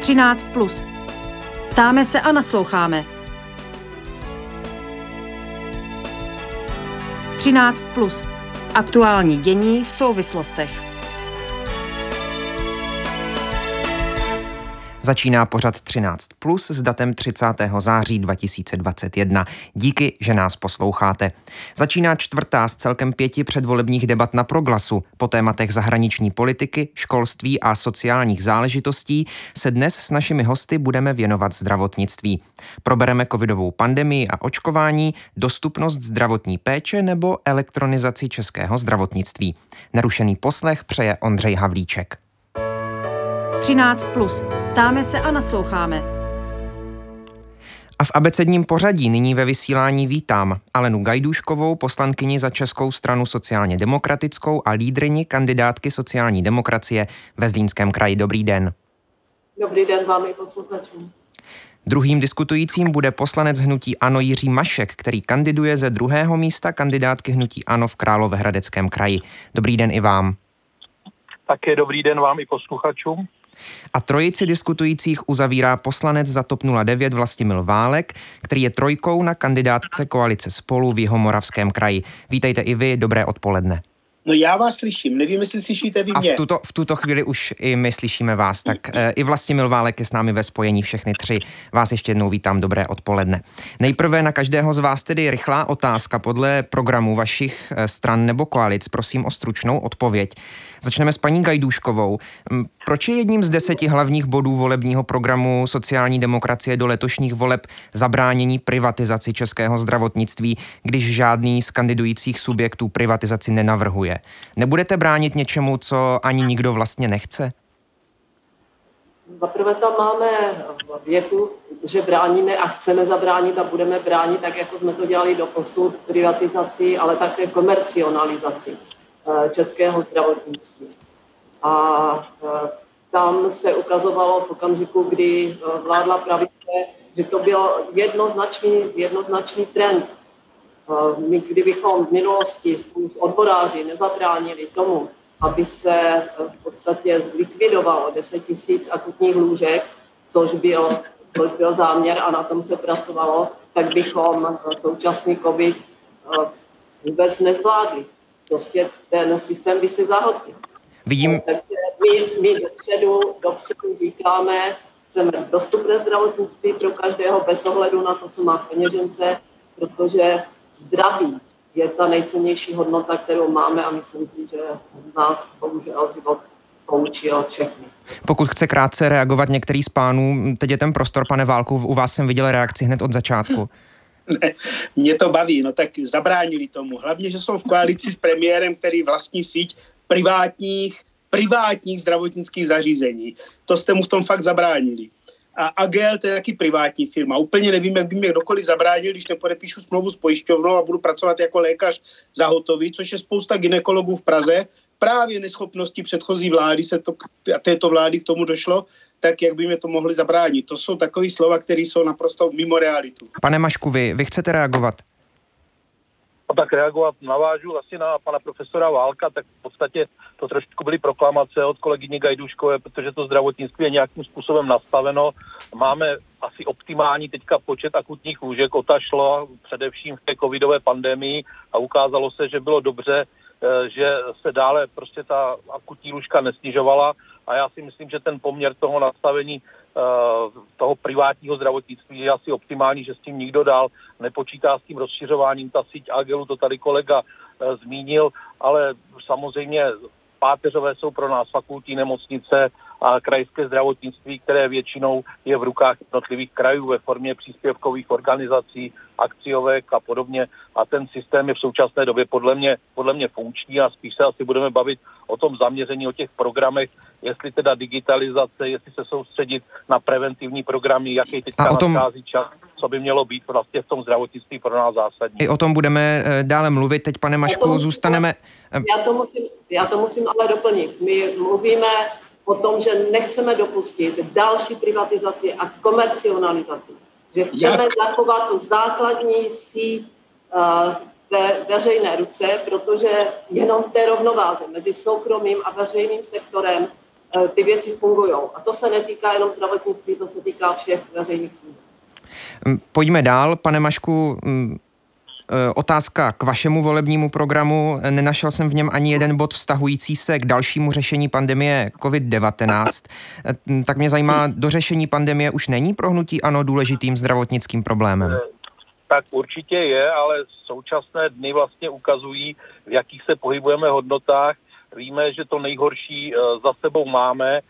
13. Plus. Ptáme se a nasloucháme. 13. Plus. Aktuální dění v souvislostech. Začíná pořad 13 plus s datem 30. září 2021. Díky, že nás posloucháte. Začíná čtvrtá z celkem pěti předvolebních debat na proglasu. Po tématech zahraniční politiky, školství a sociálních záležitostí se dnes s našimi hosty budeme věnovat zdravotnictví. Probereme covidovou pandemii a očkování, dostupnost zdravotní péče nebo elektronizaci českého zdravotnictví. Narušený poslech přeje Ondřej Havlíček. 13. Plus. Ptáme se a nasloucháme. A v abecedním pořadí nyní ve vysílání vítám Alenu Gajduškovou, poslankyni za Českou stranu sociálně demokratickou a lídrini kandidátky sociální demokracie ve Zlínském kraji. Dobrý den. Dobrý den vám i posluchačům. Druhým diskutujícím bude poslanec hnutí Ano Jiří Mašek, který kandiduje ze druhého místa kandidátky hnutí Ano v Královéhradeckém kraji. Dobrý den i vám. Také dobrý den vám i posluchačům. A trojici diskutujících uzavírá poslanec za TOP 09 Vlastimil Válek, který je trojkou na kandidátce koalice spolu v Jihomoravském kraji. Vítejte i vy, dobré odpoledne. No já vás slyším, nevím, jestli slyšíte vy mě. A v tuto, v tuto chvíli už i my slyšíme vás, tak e, i Vlastimil Válek je s námi ve spojení, všechny tři. Vás ještě jednou vítám, dobré odpoledne. Nejprve na každého z vás tedy rychlá otázka podle programu vašich eh, stran nebo koalic. Prosím o stručnou odpověď. Začneme s paní Gajdůškovou. Proč je jedním z deseti hlavních bodů volebního programu sociální demokracie do letošních voleb zabránění privatizaci českého zdravotnictví, když žádný z kandidujících subjektů privatizaci nenavrhuje? Nebudete bránit něčemu, co ani nikdo vlastně nechce? Zaprvé tam máme větu, že bráníme a chceme zabránit a budeme bránit, tak jako jsme to dělali do posud, privatizaci, ale také komercionalizaci. Eh, českého zdravotnictví. A eh, tam se ukazovalo v okamžiku, kdy eh, vládla pravice, že to byl jednoznačný, jednoznačný trend. My, kdybychom v minulosti spolu s odboráři nezabránili tomu, aby se v podstatě zlikvidovalo 10 tisíc akutních lůžek, což byl, což byl záměr a na tom se pracovalo, tak bychom současný COVID vůbec nezvládli prostě ten systém by se zahodil. Vidím. Takže my, my dopředu, dopředu říkáme, chceme dostupné zdravotnictví pro každého bez ohledu na to, co má v peněžence, protože zdraví je ta nejcennější hodnota, kterou máme a myslím si, že nás bohužel život poučil všechny. Pokud chce krátce reagovat některý z pánů, teď je ten prostor, pane Válku, u vás jsem viděl reakci hned od začátku. Mě to baví, no tak zabránili tomu. Hlavně, že jsou v koalici s premiérem, který vlastní síť privátních, privátních zdravotnických zařízení. To jste mu v tom fakt zabránili. A Agel to je taky privátní firma. Úplně nevím, jak by mě kdokoliv zabránil, když nepodepíšu smlouvu s pojišťovnou a budu pracovat jako lékař za hotový, což je spousta ginekologů v Praze. Právě neschopnosti předchozí vlády se to, této vlády k tomu došlo, tak jak by mě to mohli zabránit. To jsou takové slova, které jsou naprosto mimo realitu. Pane Mašku, vy, vy chcete reagovat? A tak reagovat navážu asi na pana profesora Válka, tak v podstatě to trošku byly proklamace od kolegyně Gajduškové, protože to zdravotnictví je nějakým způsobem nastaveno. Máme asi optimální teďka počet akutních lůžek, otašlo především v té covidové pandemii a ukázalo se, že bylo dobře, eh, že se dále prostě ta akutní lůžka nesnižovala a já si myslím, že ten poměr toho nastavení uh, toho privátního zdravotnictví je asi optimální, že s tím nikdo dál nepočítá s tím rozšiřováním. Ta síť Agelu, to tady kolega uh, zmínil, ale samozřejmě páteřové jsou pro nás fakultní nemocnice a krajské zdravotnictví, které většinou je v rukách jednotlivých krajů ve formě příspěvkových organizací, akciovek a podobně. A ten systém je v současné době podle mě, podle mě funkční a spíš se asi budeme bavit o tom zaměření, o těch programech, jestli teda digitalizace, jestli se soustředit na preventivní programy, jaký teďka a o tom... nachází čas, co by mělo být vlastně v tom zdravotnictví pro nás zásadní. I o tom budeme eh, dále mluvit. Teď, pane Mašku, zůstaneme... Já to, musím, já to musím ale doplnit. My mluvíme o tom, že nechceme dopustit další privatizaci a komercionalizaci. Že chceme Jak? zachovat tu základní síť uh, ve veřejné ruce, protože jenom v té rovnováze mezi soukromým a veřejným sektorem ty věci fungují. A to se netýká jenom zdravotnictví, to se týká všech veřejných služeb. Pojďme dál, pane Mašku. Eh, otázka k vašemu volebnímu programu. Nenašel jsem v něm ani jeden bod vztahující se k dalšímu řešení pandemie COVID-19. Eh, tak mě zajímá, do řešení pandemie už není prohnutí ano důležitým zdravotnickým problémem? Tak určitě je, ale současné dny vlastně ukazují, v jakých se pohybujeme hodnotách. Víme, že to nejhorší eh, za sebou máme,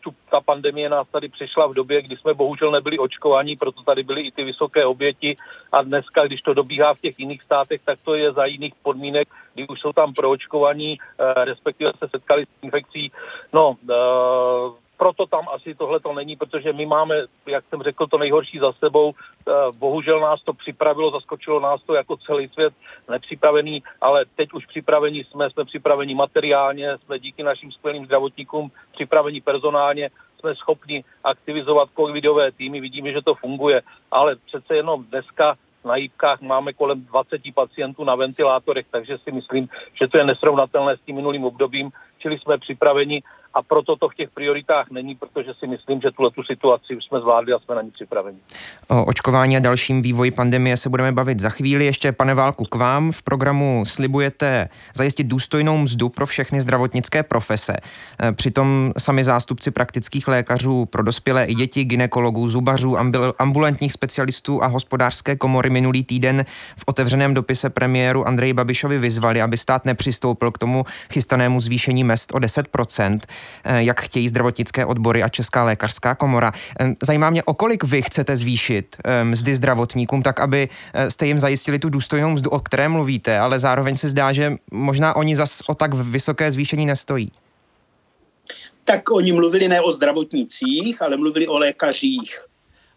tu, ta pandemie nás tady přišla v době, kdy jsme bohužel nebyli očkovaní, proto tady byly i ty vysoké oběti a dneska, když to dobíhá v těch jiných státech, tak to je za jiných podmínek, kdy už jsou tam proočkovaní, uh, respektive se setkali s infekcí. No, uh, proto tam asi tohle to není, protože my máme, jak jsem řekl, to nejhorší za sebou. Eh, bohužel nás to připravilo, zaskočilo nás to jako celý svět nepřipravený, ale teď už připravení jsme, jsme připraveni materiálně, jsme díky našim skvělým zdravotníkům připraveni personálně, jsme schopni aktivizovat covidové týmy, vidíme, že to funguje, ale přece jenom dneska na jípkách máme kolem 20 pacientů na ventilátorech, takže si myslím, že to je nesrovnatelné s tím minulým obdobím, čili jsme připraveni a proto to v těch prioritách není, protože si myslím, že tuhle tu situaci už jsme zvládli a jsme na ní připraveni. O očkování a dalším vývoji pandemie se budeme bavit za chvíli. Ještě, pane Válku, k vám v programu slibujete zajistit důstojnou mzdu pro všechny zdravotnické profese. E, přitom sami zástupci praktických lékařů pro dospělé i děti, ginekologů, zubařů, ambulantních specialistů a hospodářské komory minulý týden v otevřeném dopise premiéru Andreji Babišovi vyzvali, aby stát nepřistoupil k tomu chystanému zvýšení mest o 10%. Eh, jak chtějí zdravotnické odbory a Česká lékařská komora. Eh, zajímá mě, o kolik vy chcete zvýšit eh, mzdy zdravotníkům, tak aby jste jim zajistili tu důstojnou mzdu, o které mluvíte, ale zároveň se zdá, že možná oni zas o tak vysoké zvýšení nestojí. Tak oni mluvili ne o zdravotnicích, ale mluvili o lékařích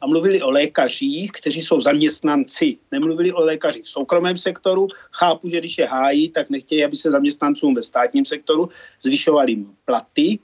a mluvili o lékařích, kteří jsou zaměstnanci. Nemluvili o lékařích v soukromém sektoru. Chápu, že když je hájí, tak nechtějí, aby se zaměstnancům ve státním sektoru zvyšovaly platy,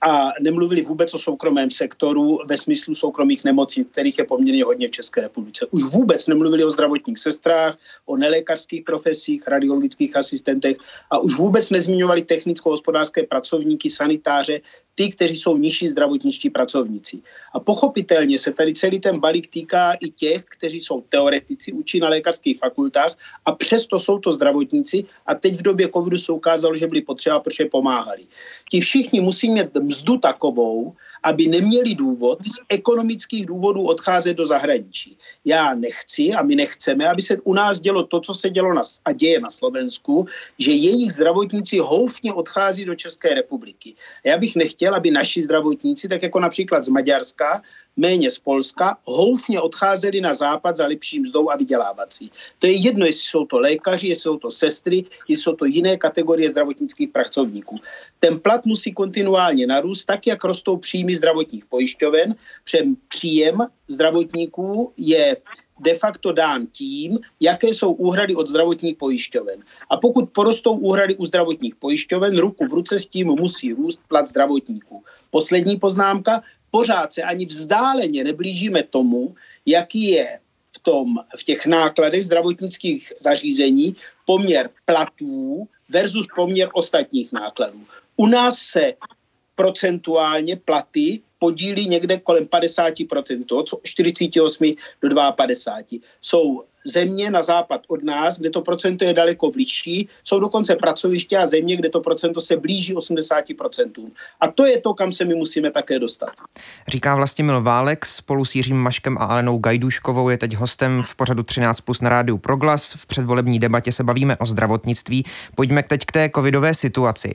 a nemluvili vůbec o soukromém sektoru ve smyslu soukromých nemocnic, kterých je poměrně hodně v České republice. Už vůbec nemluvili o zdravotních sestrách, o nelékařských profesích, radiologických asistentech a už vůbec nezmiňovali technicko-hospodářské pracovníky, sanitáře, ty, kteří jsou nižší zdravotničtí pracovníci. A pochopitelně se tady celý ten balík týká i těch, kteří jsou teoretici, učí na lékařských fakultách a přesto jsou to zdravotníci a teď v době covidu se ukázalo, že byli potřeba, protože pomáhali. Ti všichni musí mít mzdu takovou, aby neměli důvod z ekonomických důvodů odcházet do zahraničí. Já nechci a my nechceme, aby se u nás dělo to, co se dělo na, a děje na Slovensku, že jejich zdravotníci houfně odchází do České republiky. Já bych nechtěl, aby naši zdravotníci, tak jako například z Maďarska, méně z Polska, houfně odcházeli na západ za lepší mzdou a vydělávací. To je jedno, jestli jsou to lékaři, jestli jsou to sestry, jestli jsou to jiné kategorie zdravotnických pracovníků. Ten plat musí kontinuálně narůst, tak jak rostou příjmy zdravotních pojišťoven. Přem příjem zdravotníků je de facto dán tím, jaké jsou úhrady od zdravotních pojišťoven. A pokud porostou úhrady u zdravotních pojišťoven, ruku v ruce s tím musí růst plat zdravotníků. Poslední poznámka, pořád se ani vzdáleně neblížíme tomu, jaký je v, tom, v těch nákladech zdravotnických zařízení poměr platů versus poměr ostatních nákladů. U nás se procentuálně platy podílí někde kolem 50%, od 48 do 52. Jsou země na západ od nás, kde to procento je daleko vyšší, jsou dokonce pracoviště a země, kde to procento se blíží 80%. A to je to, kam se my musíme také dostat. Říká Vlastimil Válek spolu s Jiřím Maškem a Alenou Gajduškovou je teď hostem v pořadu 13 plus na rádiu Proglas. V předvolební debatě se bavíme o zdravotnictví. Pojďme teď k té covidové situaci.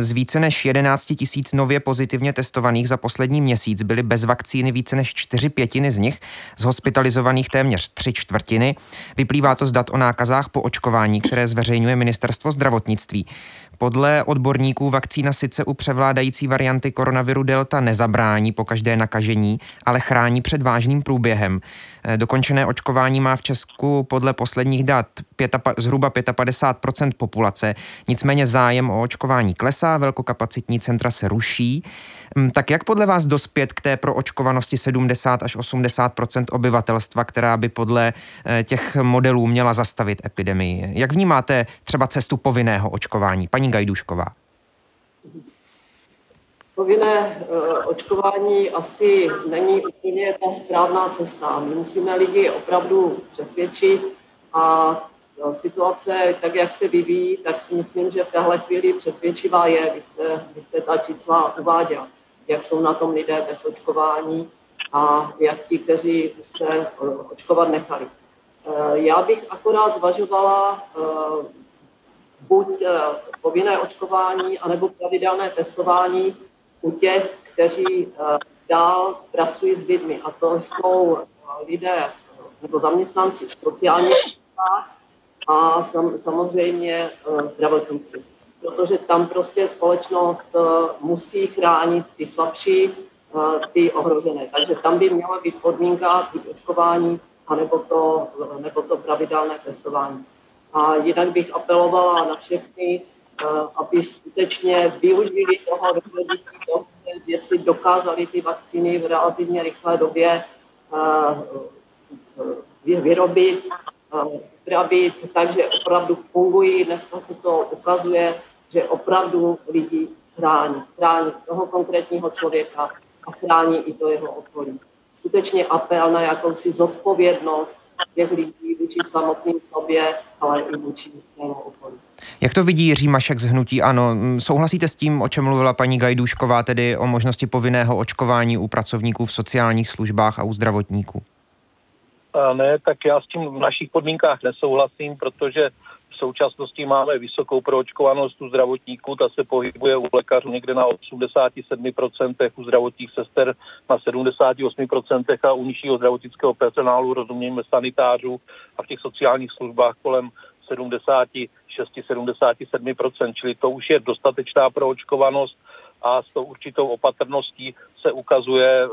Z více než 11 tisíc nově pozitivně testovaných za poslední měsíc byly bez vakcíny více než čtyři pětiny z nich, z hospitalizovaných téměř tři čtvrtiny. Vyplývá to z dat o nákazách po očkování, které zveřejňuje ministerstvo zdravotnictví. Podle odborníků vakcína sice u převládající varianty koronaviru Delta nezabrání po každé nakažení, ale chrání před vážným průběhem. Eh, dokončené očkování má v Česku podle posledních dat pěta, zhruba 55% populace. Nicméně zájem o očkování klesá, velkokapacitní centra se ruší. Hm, tak jak podle vás dospět k té proočkovanosti 70 až 80% obyvatelstva, která by podle eh, těch modelů měla zastavit epidemii? Jak vnímáte třeba cestu povinného očkování? Paní Gajdušková. povinné očkování asi není úplně ta správná cesta. My musíme lidi opravdu přesvědčit a situace, tak jak se vyvíjí, tak si myslím, že v téhle chvíli přesvědčivá je. Vy jste, vy jste ta čísla uváděl, jak jsou na tom lidé bez očkování a jak ti, kteří se očkovat nechali. Já bych akorát zvažovala buď povinné očkování, anebo pravidelné testování u těch, kteří dál pracují s lidmi. A to jsou lidé nebo zaměstnanci v sociálních službách, a sam, samozřejmě zdravotníci. Protože tam prostě společnost uh, musí chránit ty slabší, uh, ty ohrožené. Takže tam by měla být podmínka buď očkování, anebo to, nebo to pravidelné testování. A jinak bych apelovala na všechny, aby skutečně využili toho rozhodnutí, toho, věci dokázali ty vakcíny v relativně rychlé době vyrobit vyrábět tak, že opravdu fungují. Dneska se to ukazuje, že opravdu lidi chrání. Chrání toho konkrétního člověka a chrání i to jeho okolí. Skutečně apel na jakousi zodpovědnost těch lidí vůči samotným sobě, ale i vůči svému okolí. Jak to vidí Jiří Mašek z Hnutí Ano? Souhlasíte s tím, o čem mluvila paní Gajdušková, tedy o možnosti povinného očkování u pracovníků v sociálních službách a u zdravotníků? ne, tak já s tím v našich podmínkách nesouhlasím, protože v současnosti máme vysokou proočkovanost u zdravotníků, ta se pohybuje u lékařů někde na 87%, u zdravotních sester na 78% a u nižšího zdravotnického personálu, rozumějme sanitářů a v těch sociálních službách kolem 76-77%, čili to už je dostatečná proočkovanost a s tou určitou opatrností se ukazuje, eh,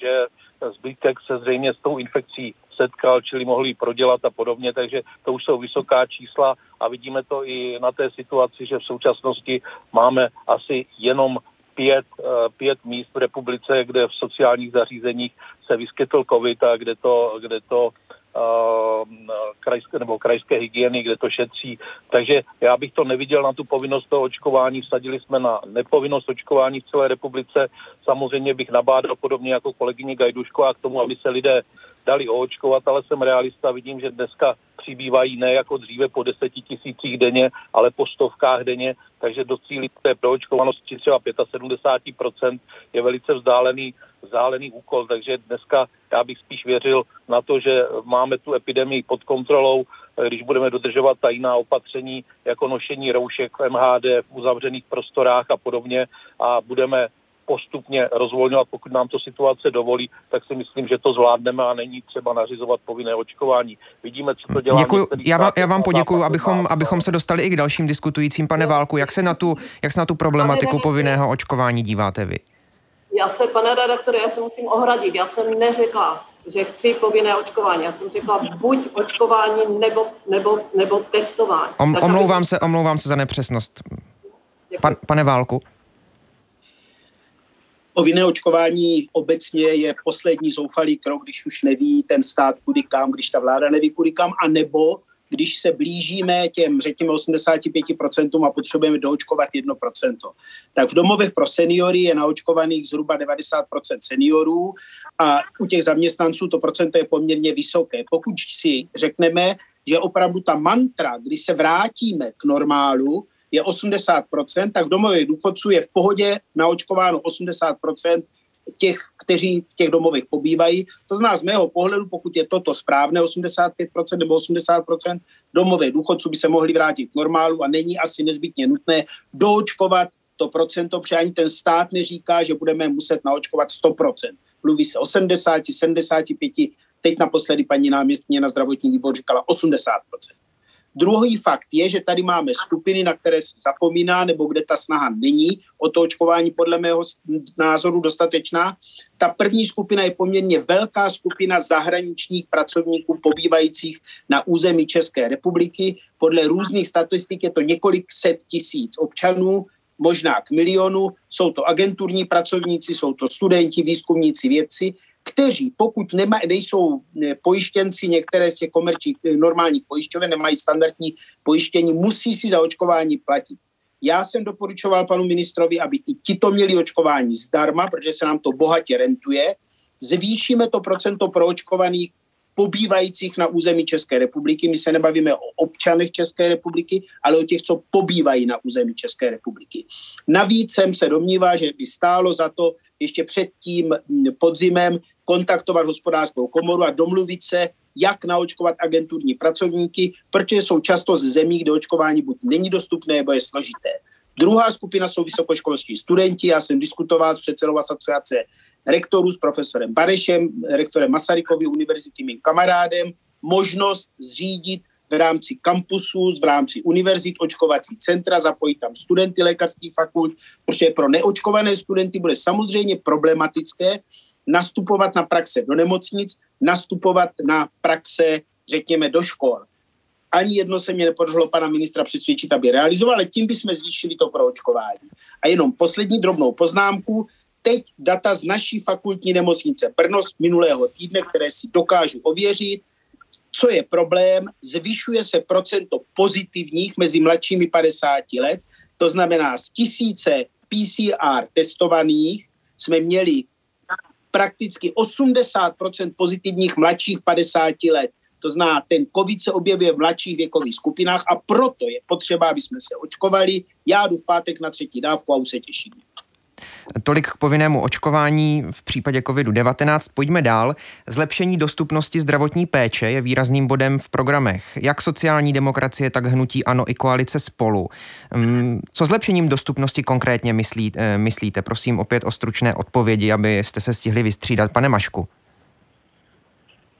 že zbytek se zřejmě s tou infekcí setkal, čili mohli prodělat a podobně, takže to už jsou vysoká čísla a vidíme to i na té situaci, že v současnosti máme asi jenom pět, eh, pět míst v republice, kde v sociálních zařízeních se vyskytl covid a kde to, kde to uh, krajské nebo krajské hygieny, kde to šetří. Takže já bych to neviděl na tu povinnost toho očkování. Vsadili jsme na nepovinnost očkování v celé republice. Samozřejmě bych nabádal podobně jako kolegyně Gajdušková k tomu, aby se lidé dali oočkovat, ale jsem realista, vidím, že dneska přibývají ne jako dříve po deseti tisících denně, ale po stovkách denně, takže docílit té proočkovanosti třeba 75% je velice vzdálený, vzdálený úkol, takže dneska já bych spíš věřil na to, že máme tu epidemii pod kontrolou, když budeme dodržovat ta jiná opatření, jako nošení roušek v MHD v uzavřených prostorách a podobně a budeme postupně rozvolňovat, pokud nám to situace dovolí, tak si myslím, že to zvládneme a není třeba nařizovat povinné očkování. Vidíme, co to dělá. Děkuji. Já, vám, já vám poděkuji, abychom, abychom se dostali i k dalším diskutujícím. Pane Válku, jak se na tu, jak se na tu problematiku povinného očkování díváte vy? Já se, pane redaktore, já se musím ohradit. Já jsem neřekla, že chci povinné očkování. Já jsem řekla buď očkování nebo, nebo, nebo testování. Om, omlouvám, aby... se, omlouvám se za nepřesnost. Pan, pane Válku. Povinné očkování obecně je poslední zoufalý krok, když už neví ten stát kudy kam, když ta vláda neví kudy kam, anebo když se blížíme těm, řekněme, 85% a potřebujeme doočkovat 1%. Tak v domovech pro seniory je naočkovaných zhruba 90% seniorů a u těch zaměstnanců to procento je poměrně vysoké. Pokud si řekneme, že opravdu ta mantra, kdy se vrátíme k normálu, je 80%, tak v domových důchodců je v pohodě naočkováno 80% těch, kteří v těch domovech pobývají. To zná z mého pohledu, pokud je toto správné, 85% nebo 80% domové důchodců by se mohli vrátit k normálu a není asi nezbytně nutné doočkovat to procento, protože ani ten stát neříká, že budeme muset naočkovat 100%. Mluví se o 70, 75, teď naposledy paní náměstkyně na zdravotní výbor říkala 80%. Druhý fakt je, že tady máme skupiny, na které se zapomíná, nebo kde ta snaha není o to očkování podle mého názoru dostatečná. Ta první skupina je poměrně velká skupina zahraničních pracovníků pobývajících na území České republiky. Podle různých statistik je to několik set tisíc občanů, možná k milionu. Jsou to agenturní pracovníci, jsou to studenti, výzkumníci, vědci kteří, pokud nema, nejsou eh, pojištěnci některé z těch komerčních eh, normálních pojišťoven, nemají standardní pojištění, musí si za očkování platit. Já jsem doporučoval panu ministrovi, aby i ti to měli očkování zdarma, protože se nám to bohatě rentuje. Zvýšíme to procento proočkovaných pobývajících na území České republiky. My se nebavíme o občanech České republiky, ale o těch, co pobývají na území České republiky. Navíc jsem se domnívá, že by stálo za to ještě před tím podzimem kontaktovat hospodářskou komoru a domluvit se, jak naočkovat agenturní pracovníky, protože jsou často z zemí, kde očkování buď není dostupné, nebo je složité. Druhá skupina jsou vysokoškolští studenti. Já jsem diskutoval s předsedou asociace rektorů s profesorem Barešem, rektorem Masarykovy univerzity, mým kamarádem, možnost zřídit v rámci kampusu, v rámci univerzit očkovací centra, zapojit tam studenty lékařských fakult, protože pro neočkované studenty bude samozřejmě problematické nastupovat na praxe do nemocnic, nastupovat na praxe, řekněme, do škol. Ani jedno se mě nepodařilo pana ministra přesvědčit, aby realizoval, ale tím bychom zvýšili to pro očkování. A jenom poslední drobnou poznámku. Teď data z naší fakultní nemocnice Brno z minulého týdne, které si dokážu ověřit, co je problém, zvyšuje se procento pozitivních mezi mladšími 50 let, to znamená z tisíce PCR testovaných jsme měli prakticky 80% pozitivních mladších 50 let. To znamená, ten COVID se objevuje v mladších věkových skupinách a proto je potřeba, aby jsme se očkovali. Já jdu v pátek na třetí dávku a už se těším. Tolik k povinnému očkování v případě COVID-19. Pojďme dál. Zlepšení dostupnosti zdravotní péče je výrazným bodem v programech jak sociální demokracie, tak hnutí ANO i koalice spolu. Mm, co zlepšením dostupnosti konkrétně myslí, eh, myslíte? Prosím opět o stručné odpovědi, abyste se stihli vystřídat. Pane Mašku.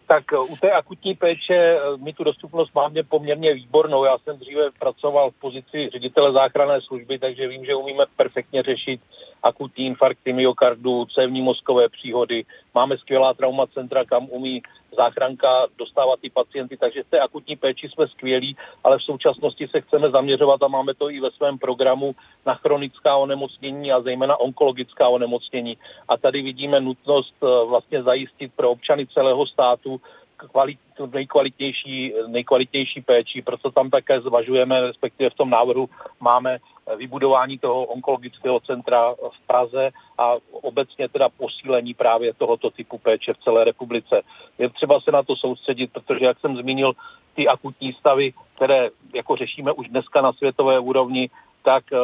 Tak eh, u té akutní péče eh, my tu dostupnost máme poměrně výbornou. Já jsem dříve pracoval v pozici ředitele záchranné služby, takže vím, že umíme perfektně řešit akutní infarkty myokardu, cévní mozkové příhody. Máme skvělá traumacentra, kam umí záchranka dostávat ty pacienty, takže v té akutní péči jsme skvělí, ale v současnosti se chceme zaměřovat a máme to i ve svém programu na chronická onemocnění a zejména onkologická onemocnění. A tady vidíme nutnost eh, vlastně zajistit pro občany celého státu kvalit, nejkvalitnější, nejkvalitnější péči, proto tam také zvažujeme, respektive v tom návrhu máme vybudování toho onkologického centra v Praze a obecně teda posílení právě tohoto typu péče v celé republice. Je třeba se na to soustředit, protože, jak jsem zmínil, ty akutní stavy, které jako řešíme už dneska na světové úrovni, tak eh,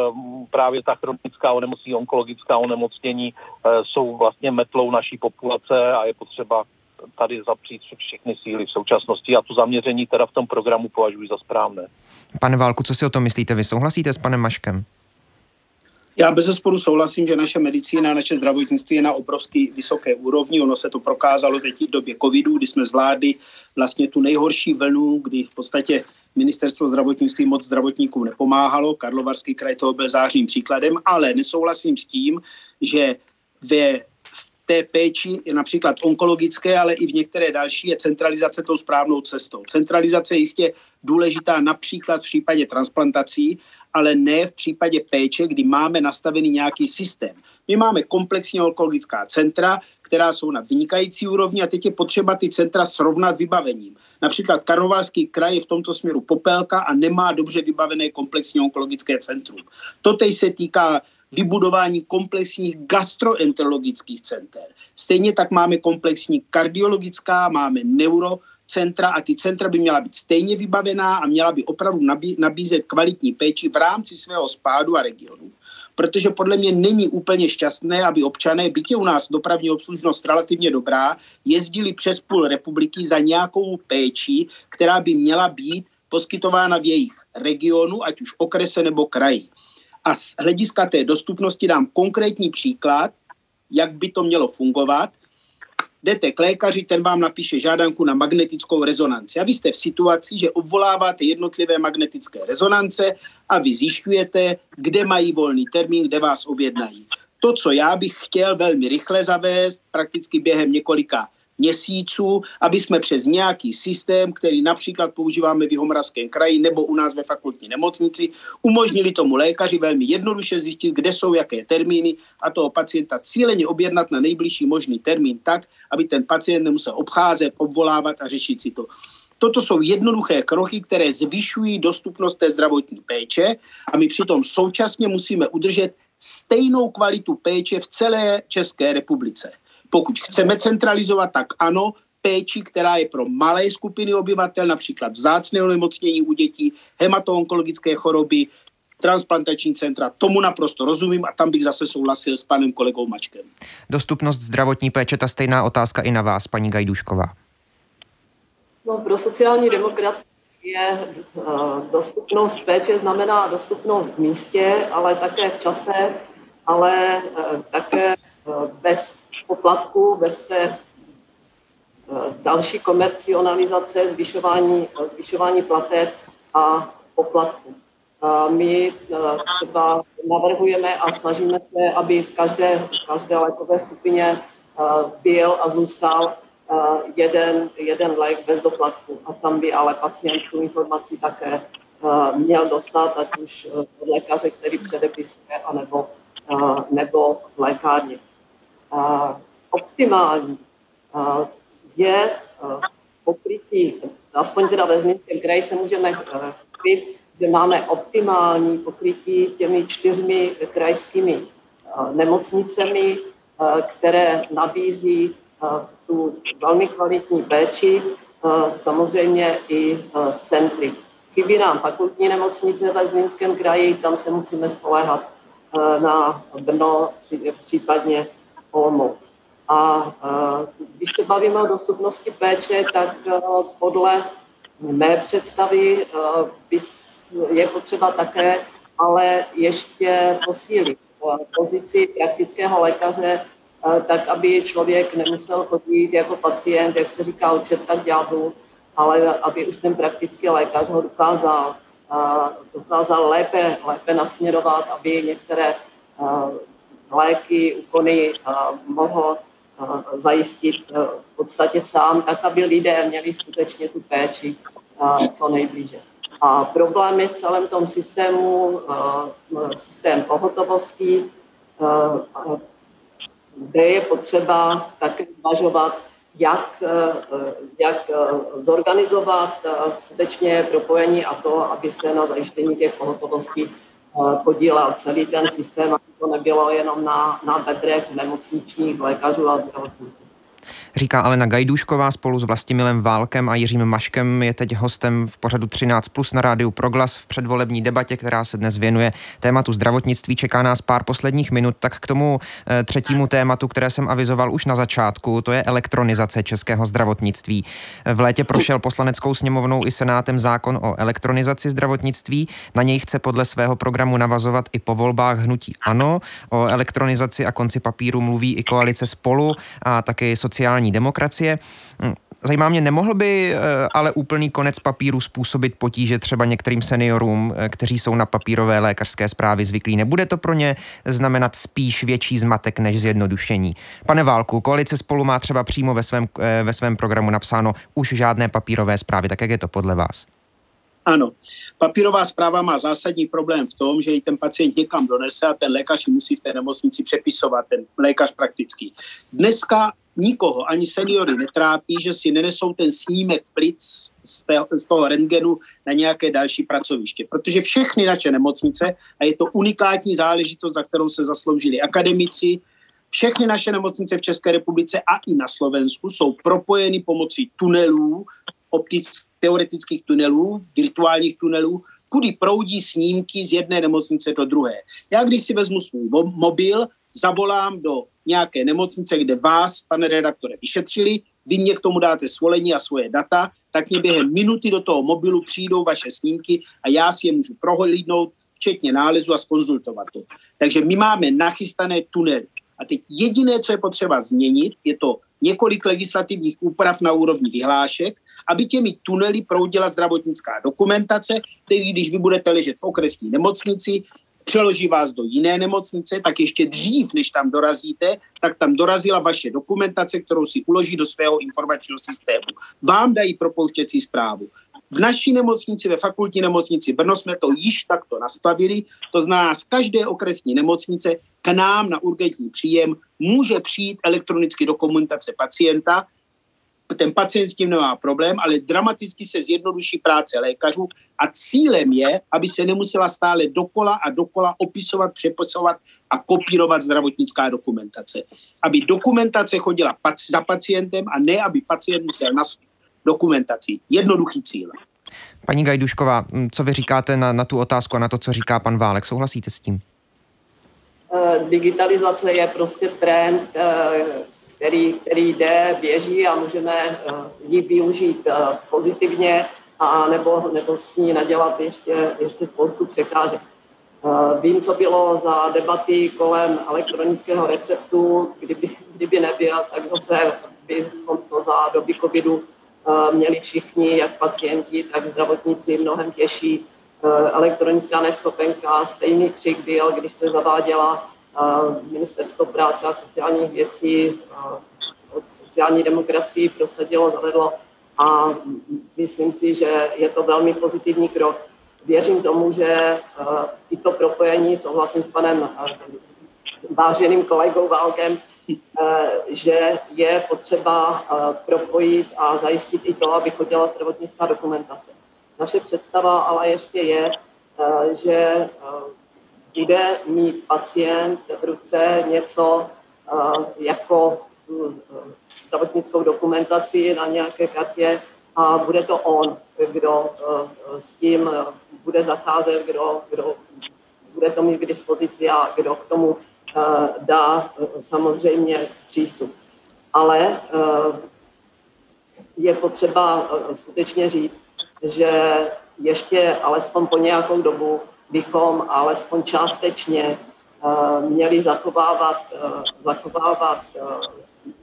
právě ta chronická onemocnění, onkologická onemocnění eh, jsou vlastně metlou naší populace a je potřeba tady zapřít všechny síly v současnosti a to zaměření teda v tom programu považuji za správné. Pane Válku, co si o tom myslíte? Vy souhlasíte s panem Maškem? Já bez zesporu souhlasím, že naše medicína, naše zdravotnictví je na obrovský vysoké úrovni. Ono se to prokázalo teď v době covidu, kdy jsme zvládli vlastně tu nejhorší vlnu, kdy v podstatě ministerstvo zdravotnictví moc zdravotníkům nepomáhalo. Karlovarský kraj toho byl zářným příkladem, ale nesouhlasím s tím, že ve té péči, například onkologické, ale i v některé další, je centralizace tou správnou cestou. Centralizace je jistě důležitá například v případě transplantací, ale ne v případě péče, kdy máme nastavený nějaký systém. My máme komplexní onkologická centra, která jsou na vynikající úrovni a teď je potřeba ty centra srovnat vybavením. Například Karlovarský kraj je v tomto směru popelka a nemá dobře vybavené komplexní onkologické centrum. Totež se týká vybudování komplexních gastroenterologických center. Stejně tak máme komplexní kardiologická, máme neurocentra a ty centra by měla být stejně vybavená a měla by opravdu nabízet kvalitní péči v rámci svého spádu a regionu. Protože podle mě není úplně šťastné, aby občané, byť je u nás dopravní obslužnost relativně dobrá, jezdili přes půl republiky za nějakou péči, která by měla být poskytována v jejich regionu, ať už okrese nebo kraji. A z hlediska té dostupnosti dám konkrétní příklad, jak by to mělo fungovat. Jdete k lékaři, ten vám napíše žádanku na magnetickou rezonanci. A vy jste v situaci, že obvoláváte jednotlivé magnetické rezonance a vy zjišťujete, kde mají volný termín, kde vás objednají. To, co já bych chtěl velmi rychle zavést, prakticky během několika měsíců, aby jsme přes nějaký systém, který například používáme v Jihomoravském kraji nebo u nás ve fakultní nemocnici, umožnili tomu lékaři velmi jednoduše zjistit, kde jsou jaké termíny a toho pacienta cíleně objednat na nejbližší možný termín tak, aby ten pacient nemusel obcházet, obvolávat a řešit si to. Toto jsou jednoduché kroky, které zvyšují dostupnost té zdravotní péče a my přitom současně musíme udržet stejnou kvalitu péče v celé České republice. Pokud chceme centralizovat, tak ano, péči, která je pro malé skupiny obyvatel, například vzácné onemocnění u dětí, hematoonkologické choroby, transplantační centra. Tomu naprosto rozumím a tam bych zase souhlasil s panem kolegou Mačkem. Dostupnost zdravotní péče, ta stejná otázka i na vás, paní Gajdušková. No, pro sociální demokrat je uh, dostupnost péče znamená dostupnost v místě, ale také v čase, ale uh, také uh, bez poplatku, té další komercionalizace, zvyšování, zvyšování plateb a poplatku. My třeba navrhujeme a snažíme se, aby v každé, v každé lékové skupině byl a zůstal jeden, jeden lék bez doplatku. A tam by ale pacient tu informaci také měl dostat, ať už od lékaře, který předepisuje, anebo, nebo v lékárně. Optimální je pokrytí, aspoň teda ve Zlínském kraji se můžeme chvíli, že máme optimální pokrytí těmi čtyřmi krajskými nemocnicemi, které nabízí tu velmi kvalitní péči, samozřejmě i centry. Chybí nám fakultní nemocnice ve Zlínském kraji, tam se musíme spoléhat na Brno, případně Olomouc. A když se bavíme o dostupnosti péče, tak podle mé představy je potřeba také ale ještě posílit pozici praktického lékaře Eh, tak aby člověk nemusel chodit jako pacient, jak se říká, od čerta k ďáblu, ale aby už ten praktický lékař ho dokázal, dokázal lépe, lépe nasměrovat, aby některé léky, úkony mohl zajistit v podstatě sám, tak aby lidé měli skutečně tu péči co nejblíže. A problém je v celém tom systému, systém pohotovosti, kde je potřeba také zvažovat, jak, jak zorganizovat skutečně propojení a to, aby se na zajištění těch pohotovostí podílel celý ten systém, aby to nebylo jenom na, na bedrech nemocničních lékařů a zdravotníků. Říká Alena Gajdušková spolu s Vlastimilem Válkem a Jiřím Maškem je teď hostem v pořadu 13 plus na rádiu Proglas v předvolební debatě, která se dnes věnuje tématu zdravotnictví. Čeká nás pár posledních minut, tak k tomu eh, třetímu tématu, které jsem avizoval už na začátku, to je elektronizace českého zdravotnictví. V létě prošel poslaneckou sněmovnou i senátem zákon o elektronizaci zdravotnictví. Na něj chce podle svého programu navazovat i po volbách hnutí ANO. O elektronizaci a konci papíru mluví i koalice spolu a taky sociální sociální demokracie. Hm, zajímá mě, nemohl by eh, ale úplný konec papíru způsobit potíže třeba některým seniorům, eh, kteří jsou na papírové lékařské zprávy zvyklí. Nebude to pro ně znamenat spíš větší zmatek než zjednodušení? Pane Válku, koalice spolu má třeba přímo ve svém, eh, ve svém programu napsáno už žádné papírové zprávy. Tak jak je to podle vás? Ano, papírová zpráva má zásadní problém v tom, že ji ten pacient někam donese a ten lékař musí v té nemocnici přepisovat, ten lékař praktický. Dneska nikoho, ani seniory netrápí, že si nenesou ten snímek plic z, té, z toho rentgenu na nějaké další pracoviště. Protože všechny naše nemocnice, a je to unikátní záležitost, za kterou se zasloužili akademici, všechny naše nemocnice v České republice a i na Slovensku jsou propojeny pomocí tunelů, optic, teoretických tunelů, virtuálních tunelů, kudy proudí snímky z jedné nemocnice do druhé. Já když si vezmu svůj mobil, zavolám do nějaké nemocnice, kde vás, pane redaktore, vyšetřili, vy mě k tomu dáte svolení a svoje data, tak mě během minuty do toho mobilu přijdou vaše snímky a já si je můžu prohlídnout, včetně nálezu a skonzultovat to. Takže my máme nachystané tunely. A teď jediné, co je potřeba změnit, je to několik legislativních úprav na úrovni vyhlášek, aby těmi tunely proudila zdravotnická dokumentace, který když vy budete ležet v okresní nemocnici, přeloží vás do jiné nemocnice, tak ještě dřív, než tam dorazíte, tak tam dorazila vaše dokumentace, kterou si uloží do svého informačního systému. Vám dají propouštěcí zprávu. V naší nemocnici, ve fakultní nemocnici Brno jsme to již takto nastavili, to znamená z každé okresní nemocnice k nám na urgentní příjem může přijít elektronicky dokumentace pacienta, ten pacient s tím nemá problém, ale dramaticky se zjednoduší práce lékařů a cílem je, aby se nemusela stále dokola a dokola opisovat, přepisovat a kopírovat zdravotnická dokumentace. Aby dokumentace chodila za pacientem a ne, aby pacient musel na dokumentaci. Jednoduchý cíl. Paní Gajdušková, co vy říkáte na, na tu otázku a na to, co říká pan Válek? Souhlasíte s tím? Eh, digitalizace je prostě trend, eh, který, který jde, běží a můžeme eh, ji využít pozitivně a nebo, nebo s ní nadělat ještě, ještě spoustu překážek. Vím, co bylo za debaty kolem elektronického receptu. Kdyby, kdyby nebyl, tak zase bychom to za doby covidu měli všichni, jak pacienti, tak zdravotníci, mnohem těžší. Elektronická neschopenka, stejný křik byl, když se zaváděla Ministerstvo práce a sociálních věcí od sociální demokracii prosadilo, zavedlo a myslím si, že je to velmi pozitivní krok. Věřím tomu, že i to propojení, souhlasím s panem váženým kolegou Válkem, že je potřeba propojit a zajistit i to, aby chodila zdravotnická dokumentace. Naše představa ale ještě je, že bude mít pacient v ruce něco jako hm, zdravotnickou dokumentaci na nějaké kartě a bude to on, kdo s tím bude zacházet, kdo, kdo bude to mít k dispozici a kdo k tomu dá samozřejmě přístup. Ale je potřeba skutečně říct, že ještě alespoň po nějakou dobu bychom alespoň částečně eh, měli zachovávat, eh, zachovávat eh,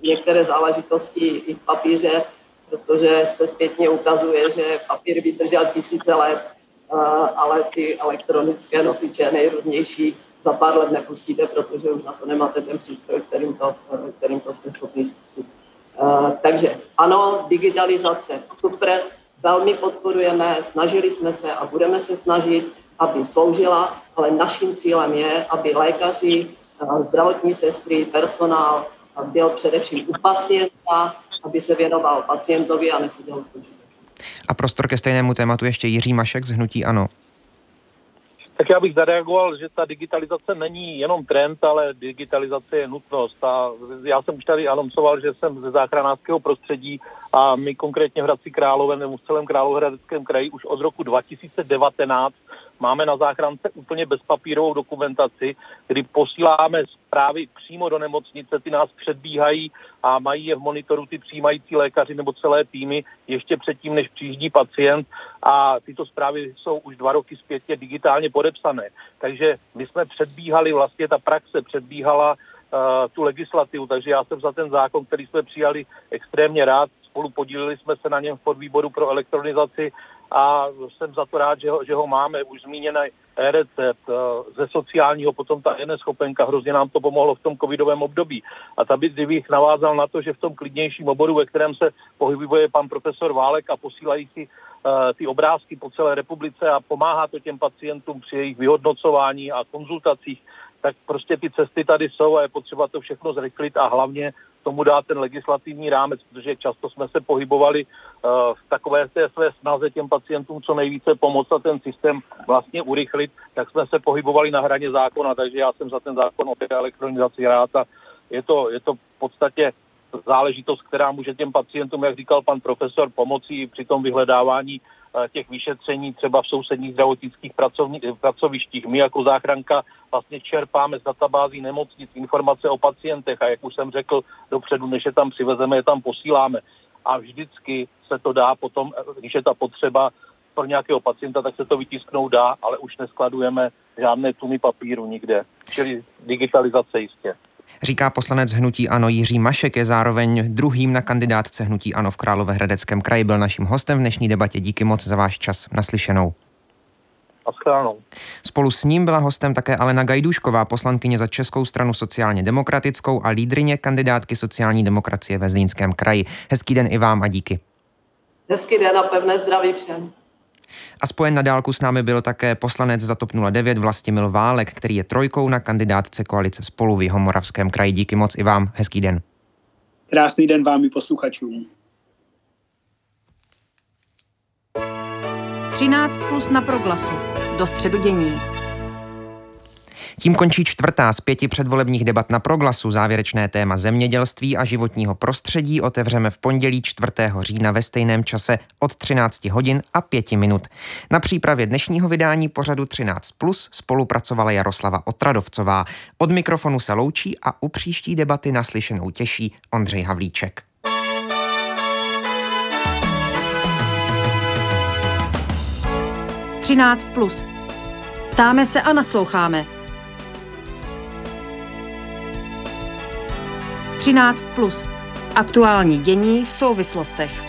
některé záležitosti i v papíře, protože se zpětně ukazuje, že papír vydržel tisíce let, ale ty elektronické nosiče nejrůznější za pár let nepustíte, protože už na to nemáte ten přístroj, kterým to, kterým to jste schopni spustit. Takže ano, digitalizace super, velmi podporujeme, snažili jsme se a budeme se snažit aby sloužila, ale naším cílem je, aby lékaři, eh, zdravotní sestry, personál byl především u pacienta, aby se věnoval pacientovi a neseděl v A prostor ke stejnému tématu ještě Jiří Mašek z Hnutí Ano. Tak já bych zareagoval, že ta digitalizace není jenom trend, ale digitalizace je nutnost. A já jsem už tady anoncoval, že jsem ze záchranářského prostředí a my konkrétně v Hradci Králové nebo v celém Královéhradeckém kraji už od roku 2019 máme na záchrance úplně bezpapírovou dokumentaci, kdy posíláme zprávy přímo do nemocnice, ty nás předbíhají a mají je v monitoru ty přijímající lékaři nebo celé týmy ještě předtím, než přijíždí pacient a tyto zprávy jsou už dva roky zpětně digitálně podepsané. Takže my jsme předbíhali, vlastně ta praxe předbíhala uh, tu legislativu, takže já jsem za ten zákon, který jsme přijali, extrémně rád. Spolu podíleli jsme se na něm v podvýboru pro elektronizaci a jsem za to rád, že ho, že ho máme. Už zmíněný recept eh, ze sociálního, potom ta neschopenka, hrozně nám to pomohlo v tom covidovém období. A tady bych navázal na to, že v tom klidnějším oboru, ve kterém se pohybuje pan profesor Válek a posílají si uh, ty obrázky po celé republice a pomáhá to těm pacientům při jejich vyhodnocování a konzultacích, tak prostě ty cesty tady jsou a je potřeba to všechno zrychlit a hlavně tomu dát ten legislativní rámec, protože často jsme se pohybovali uh, v takové té své snaze těm pacientům co nejvíce pomoct a ten systém vlastně urychlit, tak jsme se pohybovali na hraně zákona, takže já jsem za ten zákon o té elektronizaci rád a je to, je to v podstatě záležitost, která může těm pacientům, jak říkal pan profesor, pomoci při tom vyhledávání těch vyšetření třeba v sousedních zdravotnických eh, pracovištích. My jako záchranka vlastně čerpáme z databází nemocnic informace o pacientech a jak už jsem řekl dopředu, než je tam přivezeme, je tam posíláme. A vždycky se to dá potom, eh, když je ta potřeba pro nějakého pacienta, tak se to vytisknout dá, ale už neskladujeme žádné tuny papíru nikde. Čili digitalizace jistě. Říká poslanec Hnutí Ano Jiří Mašek, je zároveň druhým na kandidátce Hnutí Ano v Královéhradeckém kraji. Byl naším hostem v dnešní debatě. Díky moc za váš čas naslyšenou. Spolu s ním byla hostem také Alena Gajdušková, poslankyně za Českou stranu sociálně demokratickou a lídrině kandidátky sociální demokracie ve Zlínském kraji. Hezký den i vám a díky. Hezký den a pevné zdraví všem. A spojen na dálku s námi byl také poslanec za TOP 09 Vlastimil Válek, který je trojkou na kandidátce koalice spolu v Jihomoravském kraji. Díky moc i vám. Hezký den. Krásný den vám i posluchačům. 13 plus na proglasu. Do středu dění. Tím končí čtvrtá z pěti předvolebních debat na proglasu. Závěrečné téma zemědělství a životního prostředí otevřeme v pondělí 4. října ve stejném čase od 13 hodin a 5 minut. Na přípravě dnešního vydání pořadu 13 plus spolupracovala Jaroslava Otradovcová. Od mikrofonu se loučí a u příští debaty naslyšenou těší Ondřej Havlíček. 13 plus. Ptáme se a nasloucháme. 13 plus. Aktuální dění v souvislostech.